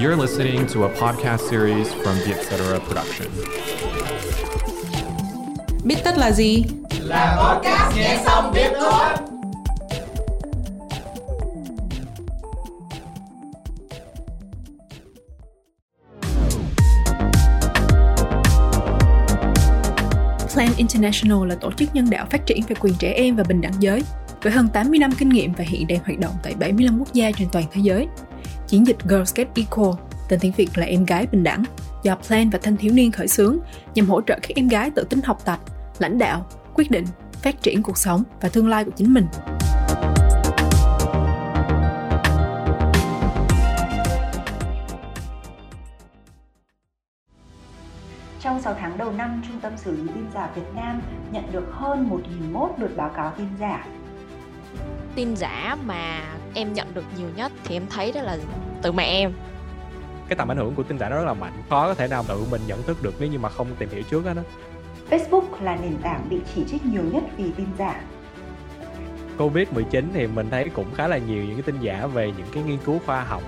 You're listening to a podcast series from the Etc. production. Biết tất là gì? Là podcast nghe xong biết thôi. Plan International là tổ chức nhân đạo phát triển về quyền trẻ em và bình đẳng giới, với hơn 80 năm kinh nghiệm và hiện đang hoạt động tại 75 quốc gia trên toàn thế giới. Chiến dịch Girls Get Equal, tên tiếng Việt là Em gái bình đẳng, do Plan và thanh thiếu niên khởi xướng nhằm hỗ trợ các em gái tự tin học tập, lãnh đạo, quyết định, phát triển cuộc sống và tương lai của chính mình. Trong 6 tháng đầu năm, Trung tâm xử lý tin giả Việt Nam nhận được hơn 1.001 lượt báo cáo tin giả. Tin giả mà em nhận được nhiều nhất thì em thấy đó là từ mẹ em. Cái tầm ảnh hưởng của tin giả nó rất là mạnh khó có thể nào tự mình nhận thức được nếu như mà không tìm hiểu trước đó, đó. Facebook là nền tảng bị chỉ trích nhiều nhất vì tin giả. Covid-19 thì mình thấy cũng khá là nhiều những cái tin giả về những cái nghiên cứu khoa học.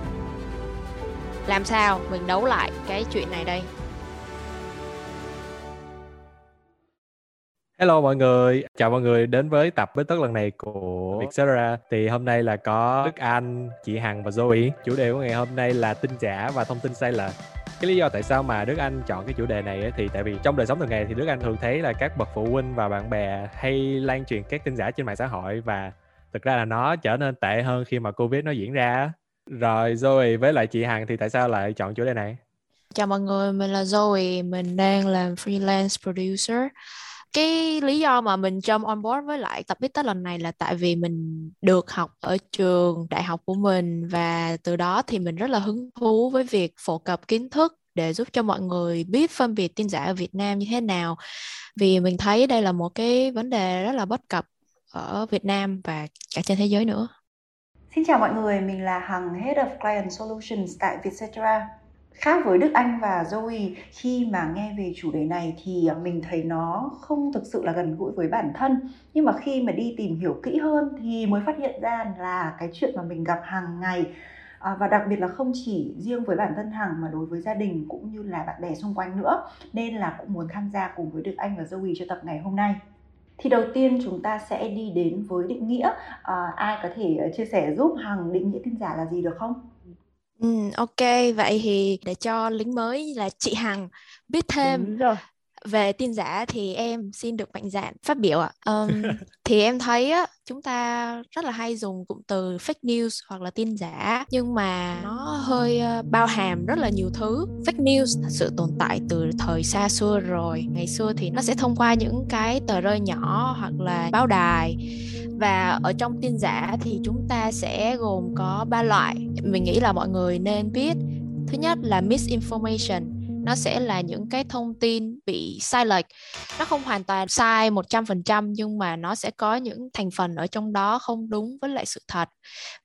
Làm sao? Mình đấu lại cái chuyện này đây Hello mọi người, chào mọi người đến với tập với tất lần này của Vietcetera Thì hôm nay là có Đức Anh, chị Hằng và Zoe Chủ đề của ngày hôm nay là tin giả và thông tin sai lệch cái lý do tại sao mà Đức Anh chọn cái chủ đề này ấy, thì tại vì trong đời sống thường ngày thì Đức Anh thường thấy là các bậc phụ huynh và bạn bè hay lan truyền các tin giả trên mạng xã hội và thực ra là nó trở nên tệ hơn khi mà Covid nó diễn ra. Rồi Zoe với lại chị Hằng thì tại sao lại chọn chủ đề này? Chào mọi người, mình là Zoe, mình đang làm freelance producer cái lý do mà mình jump on board với lại tập biết lần này là tại vì mình được học ở trường đại học của mình và từ đó thì mình rất là hứng thú với việc phổ cập kiến thức để giúp cho mọi người biết phân biệt tin giả ở Việt Nam như thế nào vì mình thấy đây là một cái vấn đề rất là bất cập ở Việt Nam và cả trên thế giới nữa. Xin chào mọi người, mình là Hằng Head of Client Solutions tại Vietcetera. Khác với Đức Anh và Zoe, khi mà nghe về chủ đề này thì à, mình thấy nó không thực sự là gần gũi với bản thân. Nhưng mà khi mà đi tìm hiểu kỹ hơn thì mới phát hiện ra là cái chuyện mà mình gặp hàng ngày à, và đặc biệt là không chỉ riêng với bản thân Hằng mà đối với gia đình cũng như là bạn bè xung quanh nữa. Nên là cũng muốn tham gia cùng với Đức Anh và Zoe cho tập ngày hôm nay. Thì đầu tiên chúng ta sẽ đi đến với định nghĩa. À, ai có thể à, chia sẻ giúp Hằng định nghĩa tin giả là gì được không? Ừ, ok, vậy thì để cho lính mới là chị Hằng biết thêm rồi về tin giả thì em xin được mạnh dạn phát biểu ạ. Um, thì em thấy á chúng ta rất là hay dùng cụm từ fake news hoặc là tin giả nhưng mà nó hơi uh, bao hàm rất là nhiều thứ. Fake news thật sự tồn tại từ thời xa xưa rồi. Ngày xưa thì nó sẽ thông qua những cái tờ rơi nhỏ hoặc là báo đài và ở trong tin giả thì chúng ta sẽ gồm có ba loại mình nghĩ là mọi người nên biết thứ nhất là misinformation nó sẽ là những cái thông tin bị sai lệch. Nó không hoàn toàn sai 100% nhưng mà nó sẽ có những thành phần ở trong đó không đúng với lại sự thật.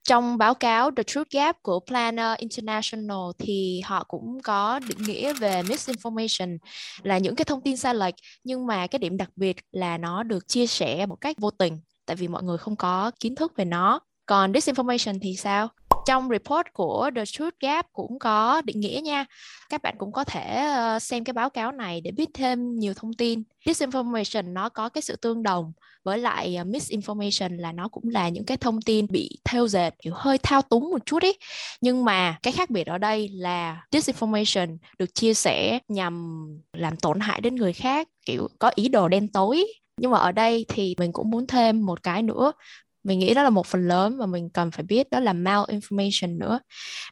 Trong báo cáo The Truth Gap của Planner International thì họ cũng có định nghĩa về misinformation là những cái thông tin sai lệch, nhưng mà cái điểm đặc biệt là nó được chia sẻ một cách vô tình, tại vì mọi người không có kiến thức về nó. Còn disinformation thì sao? Trong report của The Truth Gap cũng có định nghĩa nha. Các bạn cũng có thể ờ, xem cái báo cáo này để biết thêm nhiều thông tin. Disinformation nó có cái sự tương đồng với lại ờ, misinformation là nó cũng là những cái thông tin bị theo dệt, kiểu, hơi thao túng một chút ý. Nhưng mà cái khác biệt ở đây là disinformation được chia sẻ nhằm làm tổn hại đến người khác, kiểu, có ý đồ đen tối. Nhưng mà ở đây thì mình cũng muốn thêm một cái nữa mình nghĩ đó là một phần lớn mà mình cần phải biết đó là malinformation nữa.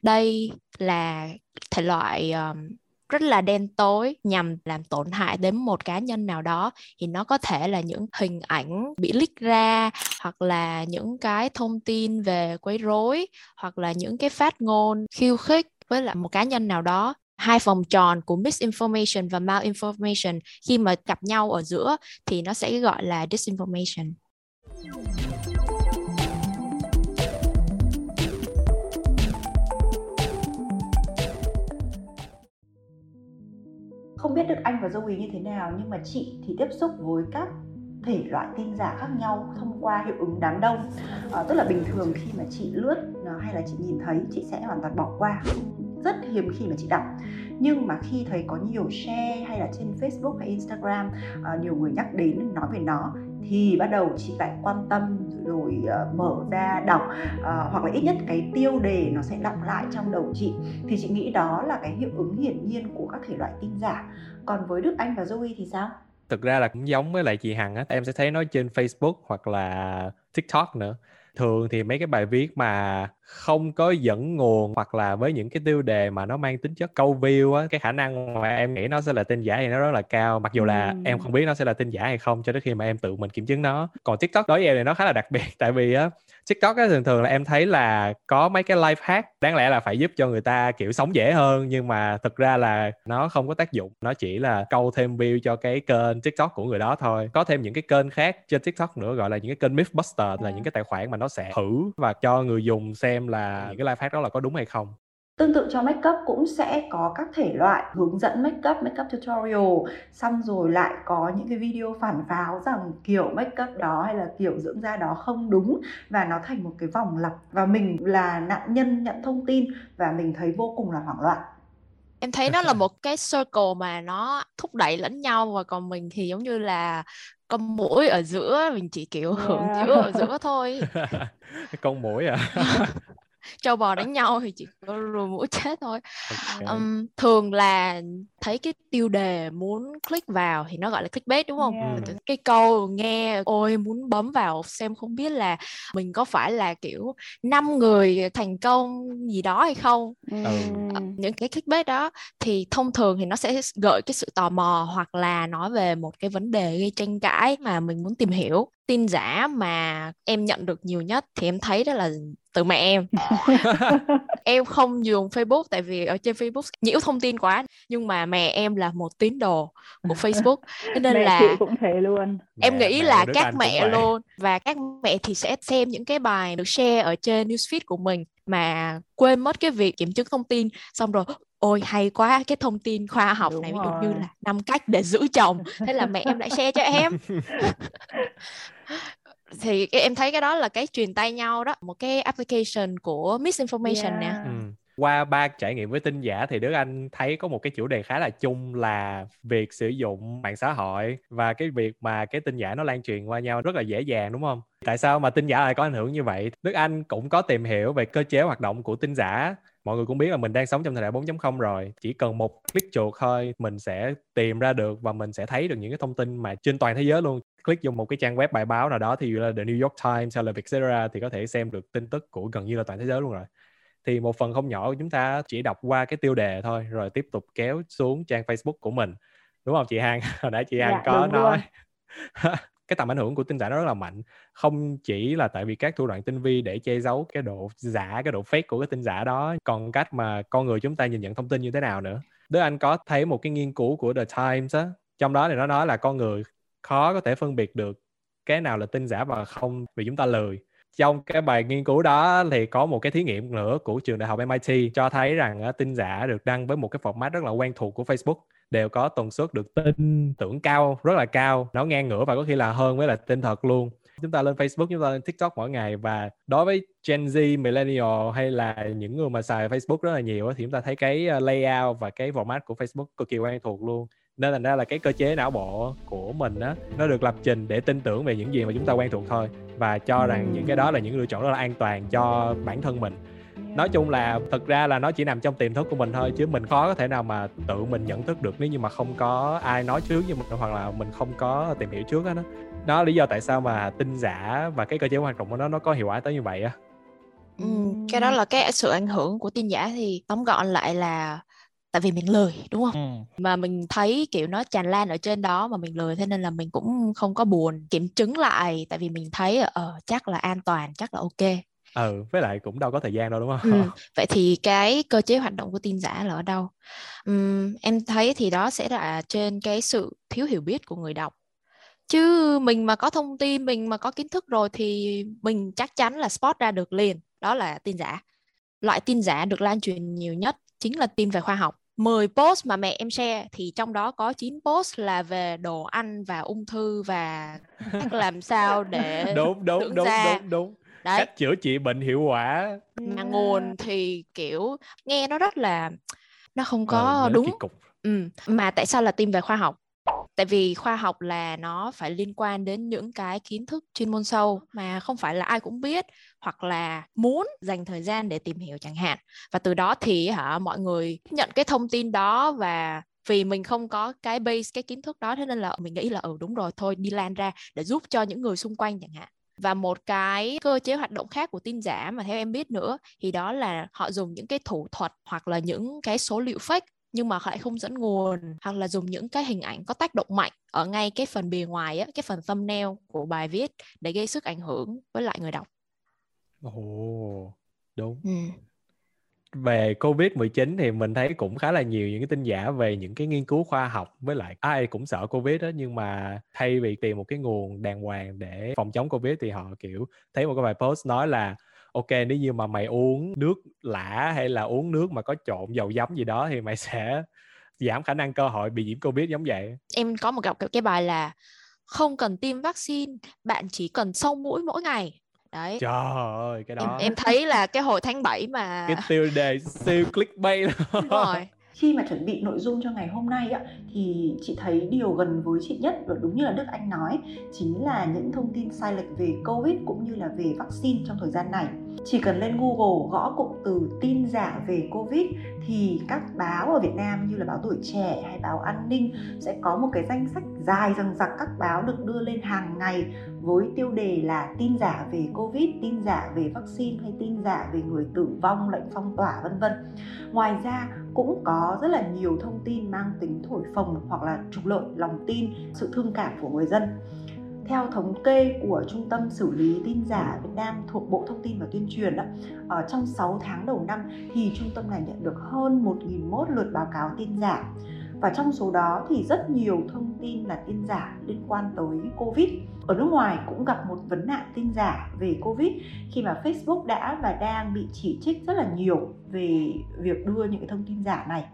Đây là thể loại um, rất là đen tối nhằm làm tổn hại đến một cá nhân nào đó. Thì nó có thể là những hình ảnh bị leak ra hoặc là những cái thông tin về quấy rối hoặc là những cái phát ngôn khiêu khích với lại một cá nhân nào đó. Hai vòng tròn của misinformation và malinformation khi mà gặp nhau ở giữa thì nó sẽ gọi là disinformation. Không biết được anh và Zoe như thế nào nhưng mà chị thì tiếp xúc với các thể loại tin giả khác nhau thông qua hiệu ứng đám đông. Ờ, à, tức là bình thường khi mà chị lướt ờ, hay là chị nhìn thấy chị sẽ hoàn toàn bỏ qua. Rất hiếm khi mà chị đọc. Nhưng mà khi thấy có nhiều share hay là trên Facebook hay Instagram à, nhiều người nhắc đến nói về nó thì bắt đầu chị lại quan tâm rồi uh, mở ra đọc uh, hoặc là ít nhất cái tiêu đề nó sẽ đọc lại trong đầu chị. Thì chị nghĩ đó là cái hiệu ứng hiển nhiên của các thể loại tin giả. Còn với Đức Anh và Zoe thì sao? Thực ra là cũng giống với lại chị Hằng á, em sẽ thấy nó trên Facebook hoặc là TikTok nữa thường thì mấy cái bài viết mà không có dẫn nguồn hoặc là với những cái tiêu đề mà nó mang tính chất câu view á cái khả năng mà em nghĩ nó sẽ là tin giả thì nó rất là cao. Mặc dù là ừ. em không biết nó sẽ là tin giả hay không cho đến khi mà em tự mình kiểm chứng nó. Còn tiktok đối với em thì nó khá là đặc biệt. Tại vì á tiktok á thường thường là em thấy là có mấy cái live hack đáng lẽ là phải giúp cho người ta kiểu sống dễ hơn nhưng mà thực ra là nó không có tác dụng. Nó chỉ là câu thêm view cho cái kênh tiktok của người đó thôi. Có thêm những cái kênh khác trên tiktok nữa gọi là những cái kênh mythbuster là những cái tài khoản mà nó sẽ thử và cho người dùng xem là những cái live hack đó là có đúng hay không Tương tự cho makeup cũng sẽ có các thể loại hướng dẫn makeup, makeup tutorial. Xong rồi lại có những cái video phản pháo rằng kiểu makeup đó hay là kiểu dưỡng da đó không đúng Và nó thành một cái vòng lặp Và mình là nạn nhân nhận thông tin và mình thấy vô cùng là hoảng loạn. Em thấy nó là một cái circle mà nó thúc đẩy lẫn nhau và còn mình thì giống như là con mũi ở giữa mình chỉ kiểu hưởng yeah. chữa ở giữa thôi. Con mũi à trâu bò đánh nhau thì chỉ có rùi mũi chết thôi okay. um, thường là thấy cái tiêu đề muốn click vào thì nó gọi là clickbait đúng không yeah. cái câu nghe ôi muốn bấm vào xem không biết là mình có phải là kiểu năm người thành công gì đó hay không ừ. uh, những cái clickbait đó thì thông thường thì nó sẽ gợi cái sự tò mò hoặc là nói về một cái vấn đề gây tranh cãi mà mình muốn tìm hiểu tin giả mà em nhận được nhiều nhất thì em thấy đó là từ mẹ em. Em không dùng Facebook tại vì ở trên Facebook nhiễu thông tin quá. Nhưng mà mẹ em là một tín đồ của Facebook. Nên mẹ là chị cũng thế luôn. em mẹ, nghĩ mẹ là các mẹ luôn. Và các mẹ thì sẽ xem những cái bài được share ở trên newsfeed của mình mà quên mất cái việc kiểm chứng thông tin. Xong rồi ôi hay quá cái thông tin khoa học Đúng này ví dụ như là năm cách để giữ chồng. Thế là mẹ em lại share cho em thì em thấy cái đó là cái truyền tay nhau đó một cái application của misinformation yeah. nè ừ qua ba trải nghiệm với tin giả thì Đức Anh thấy có một cái chủ đề khá là chung là việc sử dụng mạng xã hội và cái việc mà cái tin giả nó lan truyền qua nhau rất là dễ dàng, đúng không? Tại sao mà tin giả lại có ảnh hưởng như vậy? Đức Anh cũng có tìm hiểu về cơ chế hoạt động của tin giả mọi người cũng biết là mình đang sống trong thời đại 4.0 rồi chỉ cần một click chuột thôi, mình sẽ tìm ra được và mình sẽ thấy được những cái thông tin mà trên toàn thế giới luôn click vô một cái trang web bài báo nào đó thì là The New York Times hay là Vietcetera thì có thể xem được tin tức của gần như là toàn thế giới luôn rồi thì một phần không nhỏ của chúng ta chỉ đọc qua cái tiêu đề thôi rồi tiếp tục kéo xuống trang Facebook của mình. Đúng không chị Hằng? Hồi nãy chị Hằng dạ, có nói. cái tầm ảnh hưởng của tin giả nó rất là mạnh. Không chỉ là tại vì các thủ đoạn tinh vi để che giấu cái độ giả cái độ fake của cái tin giả đó còn cách mà con người chúng ta nhìn nhận thông tin như thế nào nữa. Đức Anh có thấy một cái nghiên cứu của The Times á trong đó thì nó nói là con người khó có thể phân biệt được cái nào là tin giả và không vì chúng ta lười trong cái bài nghiên cứu đó thì có một cái thí nghiệm nữa của trường đại học MIT cho thấy rằng tin giả được đăng với một cái format rất là quen thuộc của Facebook đều có tần suất được tin tưởng cao rất là cao nó ngang ngửa và có khi là hơn với là tin thật luôn. Chúng ta lên Facebook chúng ta lên TikTok mỗi ngày và đối với Gen Z, Millennial hay là những người mà xài Facebook rất là nhiều thì chúng ta thấy cái ờ, layout và cái format của Facebook cực kỳ quen thuộc luôn nên thành ra là cái cơ chế não bộ của mình á nó được lập trình để tin tưởng về những gì mà chúng ta quen thuộc thôi. Và cho rằng những cái đó là những lựa chọn rất là an toàn cho bản thân mình. Nói chung là thực ra là nó chỉ nằm trong tiềm thức của mình thôi chứ mình khó có thể nào mà tự mình nhận thức được nếu như mà không có ai nói trước với mình hoặc là mình không có tìm hiểu trước đó đó là lý do tại sao mà tin giả và cái cơ chế hoạt động của nó nó có hiệu quả tới như vậy á. Ừ, cái đó là cái sự ảnh hưởng của tin giả thì tóm gọn lại là tại vì mình lười đúng không? Ừ. mà mình thấy kiểu nó tràn lan ở trên đó mà mình lười thế nên là mình cũng không có buồn kiểm chứng lại. Tại vì mình thấy ờ chắc là an toàn chắc là ok. Ừ với lại cũng đâu có thời gian đâu đúng không? Ừ. vậy thì cái cơ chế hoạt động của tin giả là ở đâu? Uhm, em thấy thì đó sẽ là trên cái sự thiếu hiểu biết của người đọc. Chứ mình mà có thông tin mình mà có kiến thức rồi thì mình chắc chắn là spot ra được liền. Đó là tin giả. Loại tin giả được lan truyền nhiều nhất chính là tin về khoa học 10 post mà mẹ em share thì trong đó có 9 post là về đồ ăn và ung thư và cách làm sao để đúng đúng đúng, da. đúng đúng. Đấy. Cách chữa trị bệnh hiệu quả. Mà nguồn thì kiểu nghe nó rất là nó không Ờ, có nó đúng. ừ. mà tại sao là tin về khoa học tại vì khoa học là nó phải liên quan đến những cái kiến thức chuyên môn sâu mà không phải là ai cũng biết hoặc là muốn dành thời gian để tìm hiểu chẳng hạn. Và từ đó thì hả, mọi người nhận cái thông tin đó và vì mình không có cái base, cái kiến thức đó, thế nên là mình nghĩ là ừ đúng rồi, thôi đi lan ra để giúp cho những người xung quanh chẳng hạn. Và một cái cơ chế hoạt động khác của tin giả mà theo em biết nữa thì đó là họ dùng những cái thủ thuật hoặc là những cái số liệu fake nhưng mà họ lại không dẫn nguồn hoặc là dùng những cái hình ảnh có tác động mạnh ở ngay cái phần bìa ngoài á, cái phần thumbnail của bài viết để gây sức ảnh hưởng với lại người đọc. Ồ, đúng. Ừ. Về Covid-19 thì mình thấy cũng khá là nhiều những cái tin giả về những cái nghiên cứu khoa học với lại ai cũng sợ Covid đó nhưng mà thay vì tìm một cái nguồn đàng hoàng để phòng chống Covid thì họ kiểu thấy một cái bài post nói là ok nếu như mà mày uống nước lã hay là uống nước mà có trộn dầu giấm gì đó thì mày sẽ giảm khả năng cơ hội bị nhiễm Covid giống vậy. Em có một gặp cái bài là không cần tiêm vaccine, bạn chỉ cần xông mũi mỗi ngày. Đấy. Trời ơi cái Em đó em thấy là cái hồi tháng 7 mà cái tiêu đề siêu clickbait đúng rồi. khi mà chuẩn bị nội dung cho ngày hôm nay á, thì chị thấy điều gần với chị nhất và đúng như là Đức Anh nói chính là những thông tin sai lệch về Covid cũng như là về vaccine trong thời gian này. Chỉ cần lên Google gõ cụm từ tin giả về Covid thì các báo ở Việt Nam như là báo Tuổi Trẻ hay báo An ninh sẽ có một cái danh sách dài dằng dặc các báo được đưa lên hàng ngày với tiêu đề là tin giả về Covid, tin giả về vaccine hay tin giả về người tử vong, lệnh phong tỏa vân vân. Ngoài ra cũng có rất là nhiều thông tin mang tính thổi phồng hoặc là trục lợi lòng tin, sự thương cảm của người dân. Theo thống kê của Trung tâm xử lý tin giả Việt Nam thuộc Bộ Thông tin và Tuyên truyền đó, ở trong 6 tháng đầu năm thì trung tâm này nhận được hơn 1.001 lượt báo cáo tin giả. Và trong số đó thì rất nhiều thông tin là tin giả liên quan tới Covid. Ở nước ngoài cũng gặp một vấn nạn tin giả về Covid khi mà Facebook đã và đang bị chỉ trích rất là nhiều về việc đưa những cái thông tin giả này.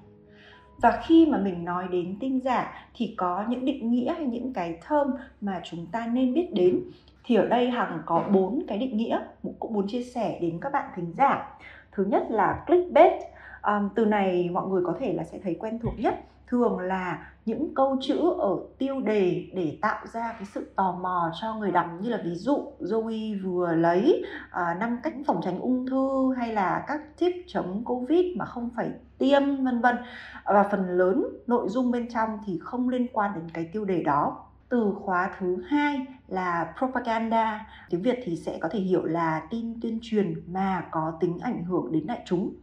Và khi mà mình nói đến tinh giả thì có những định nghĩa hay những cái thơm mà chúng ta nên biết đến. Thì ở đây Hằng có bốn cái định nghĩa cũng muốn chia sẻ đến các bạn thính giả. Thứ nhất là clickbait. Um, từ này mọi người có thể là sẽ thấy quen thuộc nhất thường là những câu chữ ở tiêu đề để tạo ra cái sự tò mò cho người đọc, như là ví dụ, Zoe vừa lấy năm năm cách phòng tránh ung thư hay là các tip chống covid mà không phải tiêm, vân vân. Và phần lớn nội dung bên trong thì không liên quan đến cái tiêu đề đó. Từ khóa thứ hai là propaganda. Tiếng việt thì sẽ có thể hiểu là tin tuyên truyền mà có tính ảnh hưởng đến đại chúng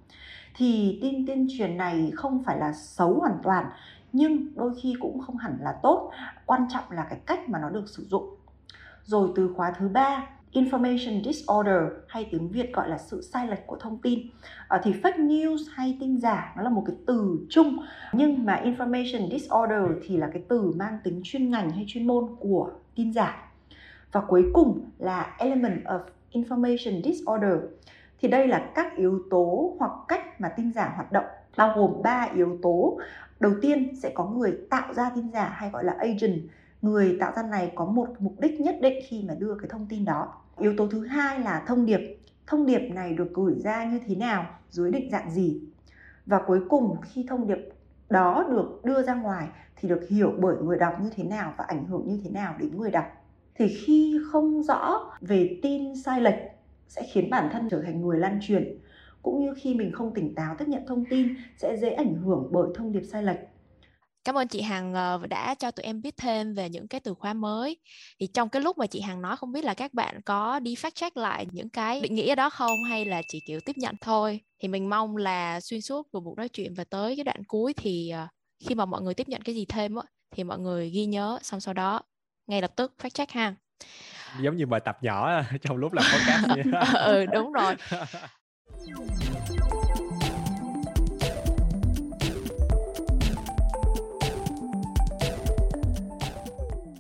thì tin tuyên truyền này không phải là xấu hoàn toàn nhưng đôi khi cũng không hẳn là tốt. Quan trọng là cái cách mà nó được sử dụng. Rồi từ khóa thứ ba information disorder hay tiếng việt gọi là sự sai lệch của thông tin. À, thì fake news hay tin giả nó là một cái từ chung. Nhưng mà information disorder thì là cái từ mang tính chuyên ngành hay chuyên môn của tin giả. Và cuối cùng là element of information disorder thì đây là các yếu tố hoặc cách mà tin giả hoạt động, bao gồm 3 yếu tố. Đầu tiên sẽ có người tạo ra tin giả hay gọi là agent. Người tạo ra này có một mục đích nhất định khi mà đưa cái thông tin đó. Yếu tố thứ hai là thông điệp. Thông điệp này được gửi ra như thế nào, dưới định dạng gì? Và cuối cùng, khi thông điệp đó được đưa ra ngoài thì được hiểu bởi người đọc như thế nào và ảnh hưởng như thế nào đến người đọc. Thì khi không rõ về tin sai lệch sẽ khiến bản thân trở thành người lan truyền cũng như khi mình không tỉnh táo, tiếp nhận thông tin, sẽ dễ ảnh hưởng bởi thông điệp sai lệch Cảm ơn chị Hằng ờ, đã cho tụi em biết thêm về những cái từ khóa mới. Thì trong cái lúc mà chị Hằng nói, không biết là các bạn có đi fact check lại những cái định nghĩa đó không, hay là chỉ kiểu tiếp nhận thôi. Thì mình mong là xuyên suốt của buổi nói chuyện và tới cái đoạn cuối thì ờ, khi mà mọi người tiếp nhận cái gì thêm á, thì mọi người ghi nhớ xong sau đó, ngay lập tức fact check ha giống như bài tập nhỏ trong lúc làm podcast vậy. ừ đúng rồi.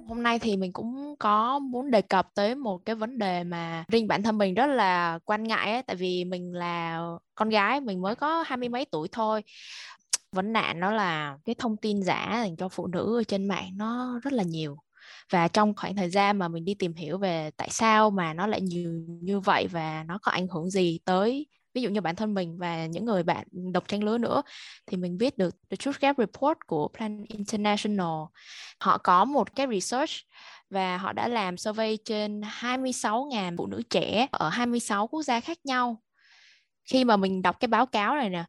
hôm nay thì mình cũng có muốn đề cập tới một cái vấn đề mà riêng bản thân mình rất là quan ngại ấy, tại vì mình là con gái mình mới có hai mươi mấy tuổi thôi vấn nạn đó là cái thông tin giả dành cho phụ nữ ở trên mạng nó rất là nhiều và trong khoảng thời gian mà mình đi tìm hiểu về tại sao mà nó lại nhiều như vậy và nó có ảnh hưởng gì tới, ví dụ như bản thân mình và những người bạn độc trang lứa nữa, thì mình biết được The Truth Gap Report của Plan International. Họ có một cái research và họ đã làm survey trên 26.000 phụ nữ trẻ ở 26 quốc gia khác nhau. Khi mà mình đọc cái báo cáo này nè,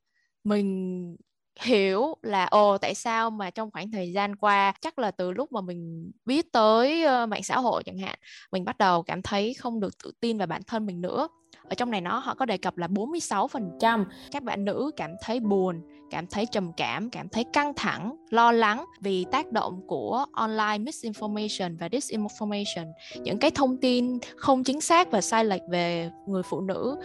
mình hiểu là, ồ, tại sao mà trong khoảng thời gian qua, chắc là từ lúc mà mình biết tới mạng xã hội chẳng hạn, mình bắt đầu cảm thấy không được tự tin vào bản thân mình nữa ở trong này nó họ có đề cập là 46% các bạn nữ cảm thấy buồn, cảm thấy trầm cảm cảm thấy căng thẳng, lo lắng vì tác động của online misinformation và disinformation. Những cái thông tin không chính xác và sai lệch về người phụ nữ.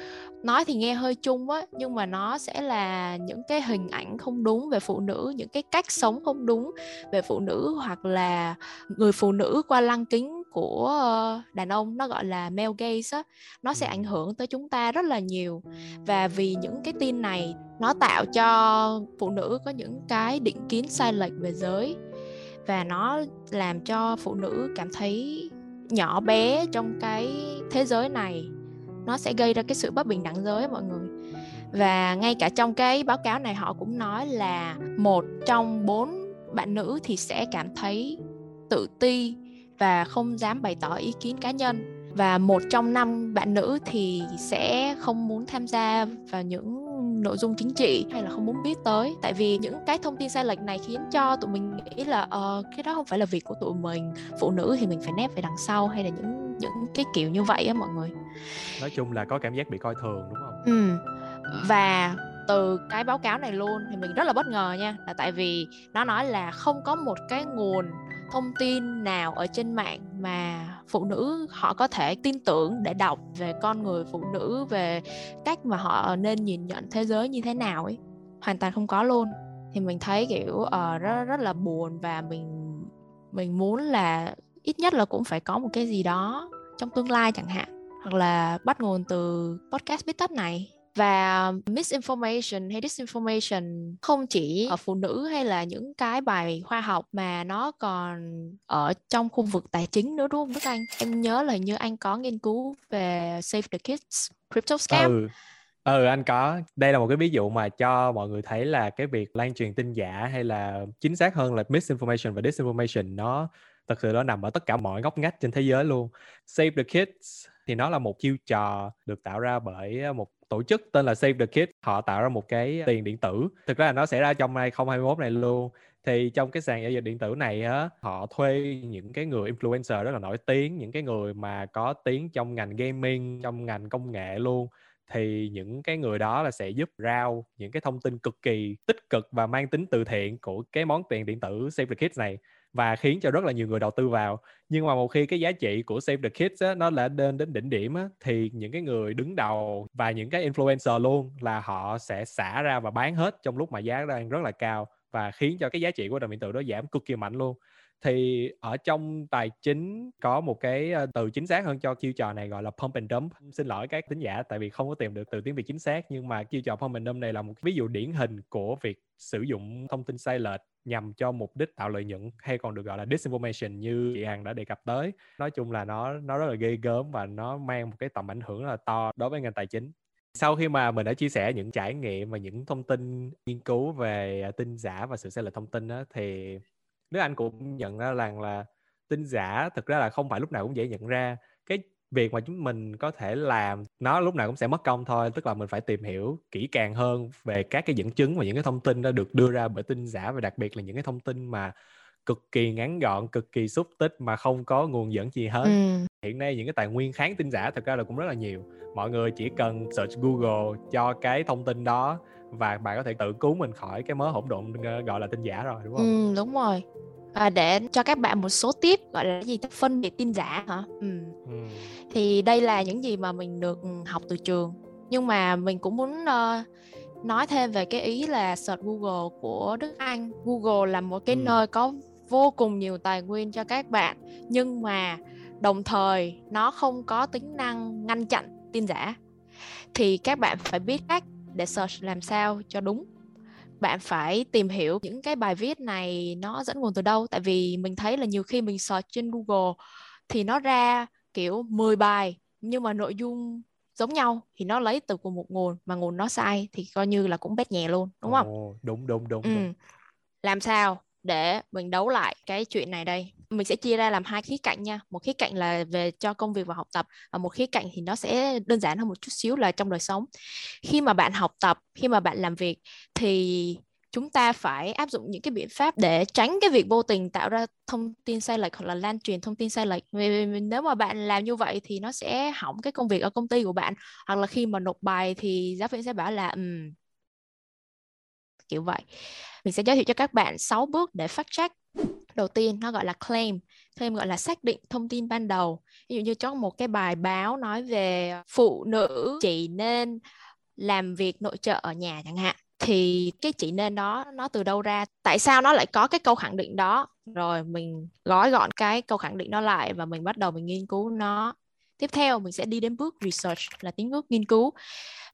Nói thì nghe hơi chung á, nhưng mà nó sẽ là những cái hình ảnh không đúng về phụ nữ, những cái cách sống không đúng về phụ nữ hoặc là người phụ nữ qua lăng kính của ờ, đàn ông nó gọi là male gaze á nó sẽ ảnh hưởng tới chúng ta rất là nhiều. Và vì những cái tin này nó tạo cho phụ nữ có những cái định kiến sai lệch về giới. Và nó làm cho phụ nữ cảm thấy nhỏ bé trong cái thế giới này. Nó sẽ gây ra cái sự bất bình đẳng giới mọi người. Và ngay cả trong cái báo cáo này họ cũng nói là một trong bốn bạn nữ thì sẽ cảm thấy tự ti và không dám bày tỏ ý kiến cá nhân. Và một trong năm bạn nữ thì sẽ không muốn tham gia vào những nội dung chính trị hay là không muốn biết tới. Tại vì những cái thông tin sai lệch này khiến cho tụi mình nghĩ là uh, cái đó không phải là việc của tụi mình phụ nữ thì mình phải nép về đằng sau hay là những những cái kiểu như vậy á mọi người. Nói chung là có cảm giác bị coi thường đúng không? Ừ. Và từ cái báo cáo này luôn thì mình rất là bất ngờ nha là tại vì nó nói là không có một cái nguồn thông tin nào ở trên mạng mà phụ nữ họ có thể tin tưởng để đọc về con người phụ nữ về cách mà họ nên nhìn nhận thế giới như thế nào ấy? Hoàn toàn không có luôn. Thì mình thấy kiểu uh, rất rất là buồn và mình mình muốn là ít nhất là cũng phải có một cái gì đó trong tương lai chẳng hạn hoặc là bắt nguồn từ podcast biết tất này và misinformation hay disinformation không chỉ ở phụ nữ hay là những cái bài khoa học mà nó còn ở trong khu vực tài chính nữa, đúng không Đức Anh? Em nhớ là như anh có nghiên cứu về Save the Kids crypto scam. Ừ. Ừ anh có. Đây là một cái ví dụ mà cho mọi người thấy là cái việc lan truyền tin giả hay là chính xác hơn là misinformation và disinformation, nó thật sự nó nằm ở tất cả mọi ngóc ngách trên thế giới luôn. Save the Kids thì nó là một chiêu trò được tạo ra bởi một tổ chức tên là Save the Kids. Họ tạo ra một cái tiền điện tử. Thực ra là nó sẽ ra trong 2021 này luôn. Thì trong cái sàn giao dịch điện tử này á, họ thuê những cái người influencer rất là nổi tiếng, những cái người mà có tiếng trong ngành gaming, trong ngành công nghệ luôn. Thì những cái người đó là sẽ giúp rao những cái thông tin cực kỳ tích cực và mang tính từ thiện của cái món tiền điện tử Save the Kids này và khiến cho rất là nhiều người đầu tư vào. Nhưng mà một khi cái giá trị của Save the Kids á, nó đã lên đến đỉnh điểm á, thì những cái người đứng đầu và những cái influencer luôn là họ sẽ xả ra và bán hết trong lúc mà giá đang rất là cao và khiến cho cái giá trị của đồng điện tử đó giảm cực kỳ mạnh luôn thì ở trong tài chính có một cái ờ, từ chính xác hơn cho chiêu trò này gọi là pump and dump. Xin lỗi các tính giả tại vì không có tìm được từ tiếng việt chính xác nhưng mà chiêu trò pump and dump này là một ví dụ điển hình của việc sử dụng thông tin sai lệch nhằm cho mục đích tạo lợi nhuận hay còn được gọi là disinformation như chị Hằng đã đề cập tới. Nói chung là nó nó rất là ghê gớm và nó mang một cái tầm ảnh hưởng rất là to đối với ngành tài chính. Sau khi mà mình đã chia sẻ những trải nghiệm và những thông tin nghiên cứu về ờ, tin giả và sự sai lệch thông tin đó, thì nếu anh cũng nhận ra rằng là tin giả thực ra là không phải lúc nào cũng dễ nhận ra cái việc mà chúng mình có thể làm nó lúc nào cũng sẽ mất công thôi tức là mình phải tìm hiểu kỹ càng hơn về các cái dẫn chứng và những cái thông tin đó được đưa ra bởi tin giả và đặc biệt là những cái thông tin mà cực kỳ ngắn gọn cực kỳ xúc tích mà không có nguồn dẫn gì hết ừ. hiện nay những cái tài nguyên kháng tin giả thực ra là cũng rất là nhiều mọi người chỉ cần search google cho cái thông tin đó và bạn có thể tự cứu mình khỏi cái mớ hỗn độn ờ, gọi là tin giả rồi đúng không? Ừ, đúng rồi. À, để cho các bạn một số tip gọi là gì phân biệt tin giả hả? Ừ. ừ. Thì đây là những gì mà mình được học từ trường. Nhưng mà mình cũng muốn uh, nói thêm về cái ý là search Google của Đức Anh. Google là một cái ừ. nơi có vô cùng nhiều tài nguyên cho các bạn nhưng mà đồng thời nó không có tính năng ngăn chặn tin giả thì các bạn phải biết cách để search làm sao cho đúng bạn phải tìm hiểu những cái bài viết này nó dẫn nguồn từ đâu tại vì mình thấy là nhiều khi mình search trên Google thì nó ra kiểu 10 bài nhưng mà nội dung giống nhau thì nó lấy từ cùng một nguồn mà nguồn nó sai thì coi như là cũng bét nhẹ luôn đúng không? Ồ, đúng đúng đúng, ừ. đúng. Làm sao để mình đấu lại cái chuyện này đây? Mình sẽ chia ra làm hai khía cạnh nha. Một khía cạnh là về cho công việc và học tập và một khía cạnh thì nó sẽ đơn giản hơn một chút xíu là trong đời sống. Khi mà bạn học tập, khi mà bạn làm việc thì chúng ta phải áp dụng những cái biện pháp để tránh cái việc vô tình tạo ra thông tin sai lệch hoặc là lan truyền thông tin sai lệch nếu mà bạn làm như vậy thì nó sẽ hỏng cái công việc ở công ty của bạn hoặc là khi mà nộp bài thì giáo viên sẽ bảo là um, kiểu vậy. Mình sẽ giới thiệu cho các bạn 6 bước để fact check. Đầu tiên, nó gọi là claim claim gọi là xác định thông tin ban đầu. Ví dụ như trong một cái bài báo nói về phụ nữ chỉ nên làm việc nội trợ ở nhà chẳng hạn, thì cái chỉ nên đó, nó từ đâu ra? Tại sao nó lại có cái câu khẳng định đó? Rồi mình gói gọn cái câu khẳng định đó lại và mình bắt đầu mình nghiên cứu nó tiếp theo mình sẽ đi đến bước research là tiếng bước nghiên cứu.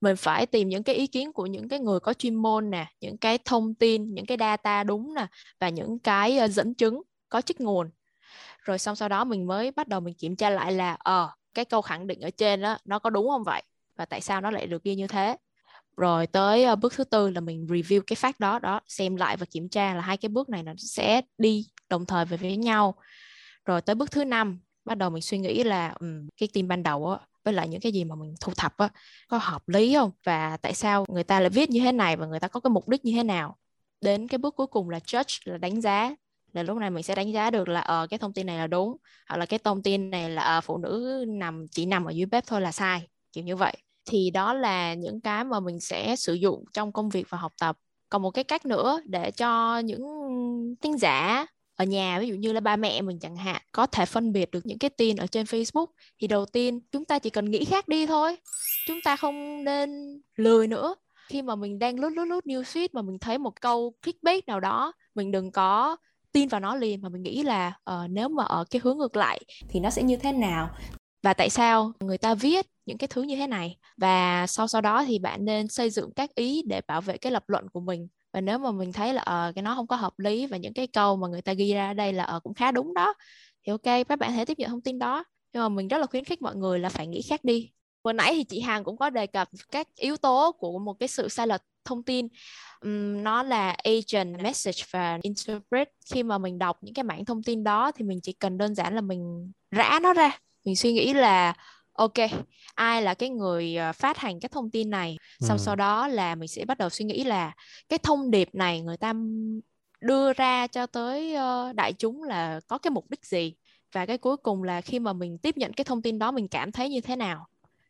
Mình phải tìm những cái ý kiến của những cái người có chuyên môn nè những cái thông tin những cái data đúng nè và những cái ờ, dẫn chứng có trích nguồn. Rồi xong sau đó mình mới bắt đầu mình kiểm tra lại là ờ uh, cái câu khẳng định ở trên đó nó có đúng không vậy? Và tại sao nó lại được ghi như thế? Rồi tới uh, bước thứ tư là mình review cái phát đó đó xem lại và kiểm tra là hai cái bước này nó sẽ đi đồng thời về với nhau. Rồi tới bước thứ năm bắt đầu mình suy nghĩ là um, cái team ban đầu á với lại những cái gì mà mình thu thập á có hợp lý không? Và tại sao người ta lại viết như thế này và người ta có cái mục đích như thế nào? Đến cái bước cuối cùng là judge là đánh giá. Là lúc này mình sẽ đánh giá được là ờ uh, cái thông tin này là đúng hoặc là cái thông tin này là uh, phụ nữ nằm chỉ nằm ở dưới bếp thôi là sai kiểu như vậy. Thì đó là những cái mà mình sẽ sử dụng trong công việc và học tập. Còn một cái cách nữa để cho những tin giả ở nhà ví dụ như là ba mẹ mình chẳng hạn có thể phân biệt được những cái tin ở trên Facebook thì đầu tiên chúng ta chỉ cần nghĩ khác đi thôi. Chúng ta không nên lười nữa. Khi mà mình đang lướt lướt lướt newsfeed mà mình thấy một câu clickbait nào đó mình đừng có tin vào nó liền mà mình nghĩ là uh, nếu mà ở cái hướng ngược lại thì nó sẽ như thế nào? Và tại sao người ta viết những cái thứ như thế này? Và sau sau đó thì bạn nên xây dựng các ý để bảo vệ cái lập luận của mình và nếu mà mình thấy là ờ cái nó không có hợp lý và những cái câu mà người ta ghi ra ở đây là ờ cũng khá đúng đó thì ok các bạn hãy tiếp nhận thông tin đó. Nhưng mà mình rất là khuyến khích mọi người là phải nghĩ khác đi. Vừa nãy thì chị Hằng cũng có đề cập các yếu tố của một cái sự sai lệch thông tin. Um, nó là agent message và interpret. Khi mà mình đọc những cái mảng thông tin đó thì mình chỉ cần đơn giản là mình rã nó ra. Mình suy nghĩ là ok ai là cái người ờ, phát hành cái thông tin này? Sau ừ. sau đó là mình sẽ bắt đầu suy nghĩ là cái thông điệp này người ta đưa ra cho tới uh, đại chúng là có cái mục đích gì? Và cái cuối cùng là khi mà mình tiếp nhận cái thông tin đó mình cảm thấy như thế nào?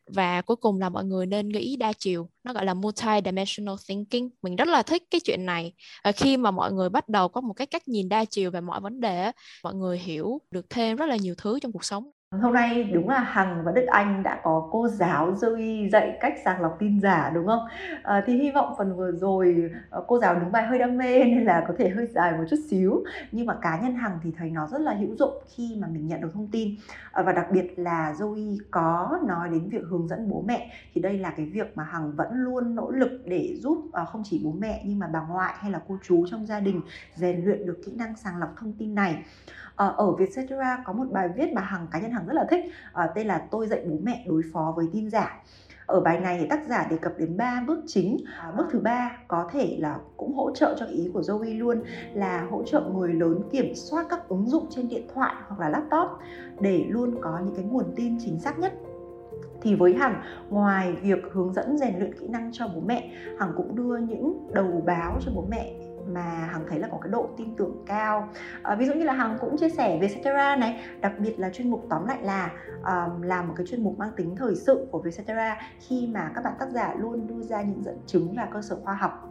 Và cuối cùng là mọi người nên nghĩ đa chiều nó gọi là multi-dimensional thinking. Mình rất là thích cái chuyện này. À, khi mà mọi người bắt đầu có một cái cách nhìn đa chiều về mọi vấn đề mọi người hiểu được thêm rất là nhiều thứ trong cuộc sống Hôm nay đúng là Hằng và Đức Anh đã có cô giáo Zoe dạy cách sàng lọc tin giả đúng không? À, thì hy vọng phần vừa rồi ờ, cô giáo đứng bài hơi đam mê nên là có thể hơi dài một chút xíu. Nhưng mà cá nhân Hằng thì thấy nó rất là hữu dụng khi mà mình nhận được thông tin. À, và đặc biệt là Zoe có nói đến việc hướng dẫn bố mẹ. Thì đây là cái việc mà Hằng vẫn luôn nỗ lực để giúp à, không chỉ bố mẹ nhưng mà bà ngoại hay là cô chú trong gia đình rèn luyện được kỹ năng sàng lọc thông tin này. Ờ, ở Vietcetera có một bài viết mà Hằng cá nhân Hằng rất là thích ờ, tên là tôi dạy bố mẹ đối phó với tin giả. Ở bài này thì tác giả đề cập đến ba bước chính. À, bước thứ ba có thể là cũng hỗ trợ cho ý của Zoe luôn là hỗ trợ người lớn kiểm soát các ứng dụng trên điện thoại hoặc là laptop để luôn có những cái nguồn tin chính xác nhất. Thì với Hằng ngoài việc hướng dẫn rèn luyện kỹ năng cho bố mẹ Hằng cũng đưa những đầu báo cho bố mẹ mà hằng thấy là có cái độ tin tưởng cao. À, ví dụ như là hằng cũng chia sẻ về Cetera này đặc biệt là chuyên mục tóm lại là um, làm một cái chuyên mục mang tính thời sự của Vietcetera khi mà các bạn tác giả luôn đưa ra những dẫn chứng và cơ sở khoa học.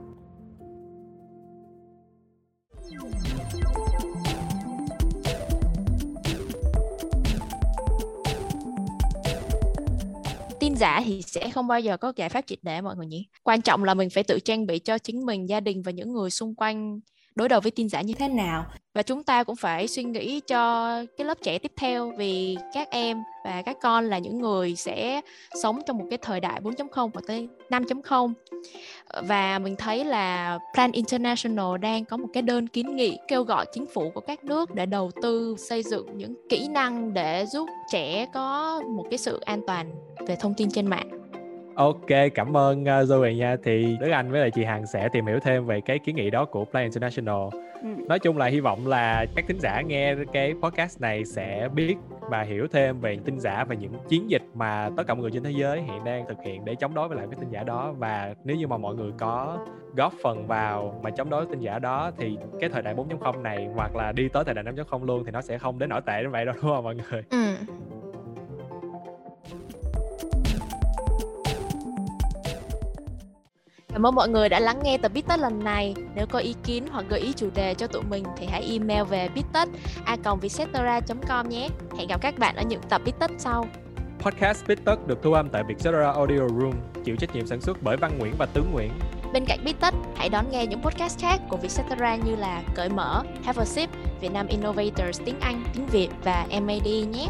Tin giả thì sẽ không bao giờ có giải pháp triệt để mọi người nhỉ? Quan trọng là mình phải tự trang bị cho chính mình, gia đình và những người xung quanh đối đầu với tin giả như thế nào. Và chúng ta cũng phải suy nghĩ cho cái lớp trẻ tiếp theo, vì các em và các con là những người sẽ sống trong một cái thời đại 4.0 và tới 5.0 và mình thấy là Plan International đang có một cái đơn kiến nghị kêu gọi chính phủ của các nước để đầu tư xây dựng những kỹ năng để giúp trẻ có một cái sự an toàn về thông tin trên mạng. Ok, cảm ơn uh, Zoe nha. Thì Đức Anh với lại chị Hằng sẽ tìm hiểu thêm về cái kiến nghị đó của Play International. Ừ. Nói chung là hy vọng là các thính giả nghe cái podcast này sẽ biết và hiểu thêm về tin giả và những chiến dịch mà tất cả mọi người trên thế giới hiện đang thực hiện để chống đối với lại cái tin giả đó và nếu như mà mọi người có góp phần vào mà chống đối tin giả đó thì cái thời đại 4.0 này hoặc là đi tới thời đại 5.0 luôn thì nó sẽ không đến nổi tệ như vậy đâu đúng không mọi người? Ừ. Cảm ơn mọi người đã lắng nghe tập Bittech lần này. Nếu có ý kiến hoặc gợi ý chủ đề cho tụi mình thì hãy email về bittech.com nhé. Hẹn gặp các bạn ở những tập Bittech sau. Podcast Bittech được thu âm tại Vietcetera Audio Room, chịu trách nhiệm sản xuất bởi Văn Nguyễn và Tướng Nguyễn. Bên cạnh Bittech, hãy đón nghe những podcast khác của Vietcetera như là Cởi Mở, Have a Sip, Việt Nam Innovators tiếng Anh, tiếng Việt và MAD nhé.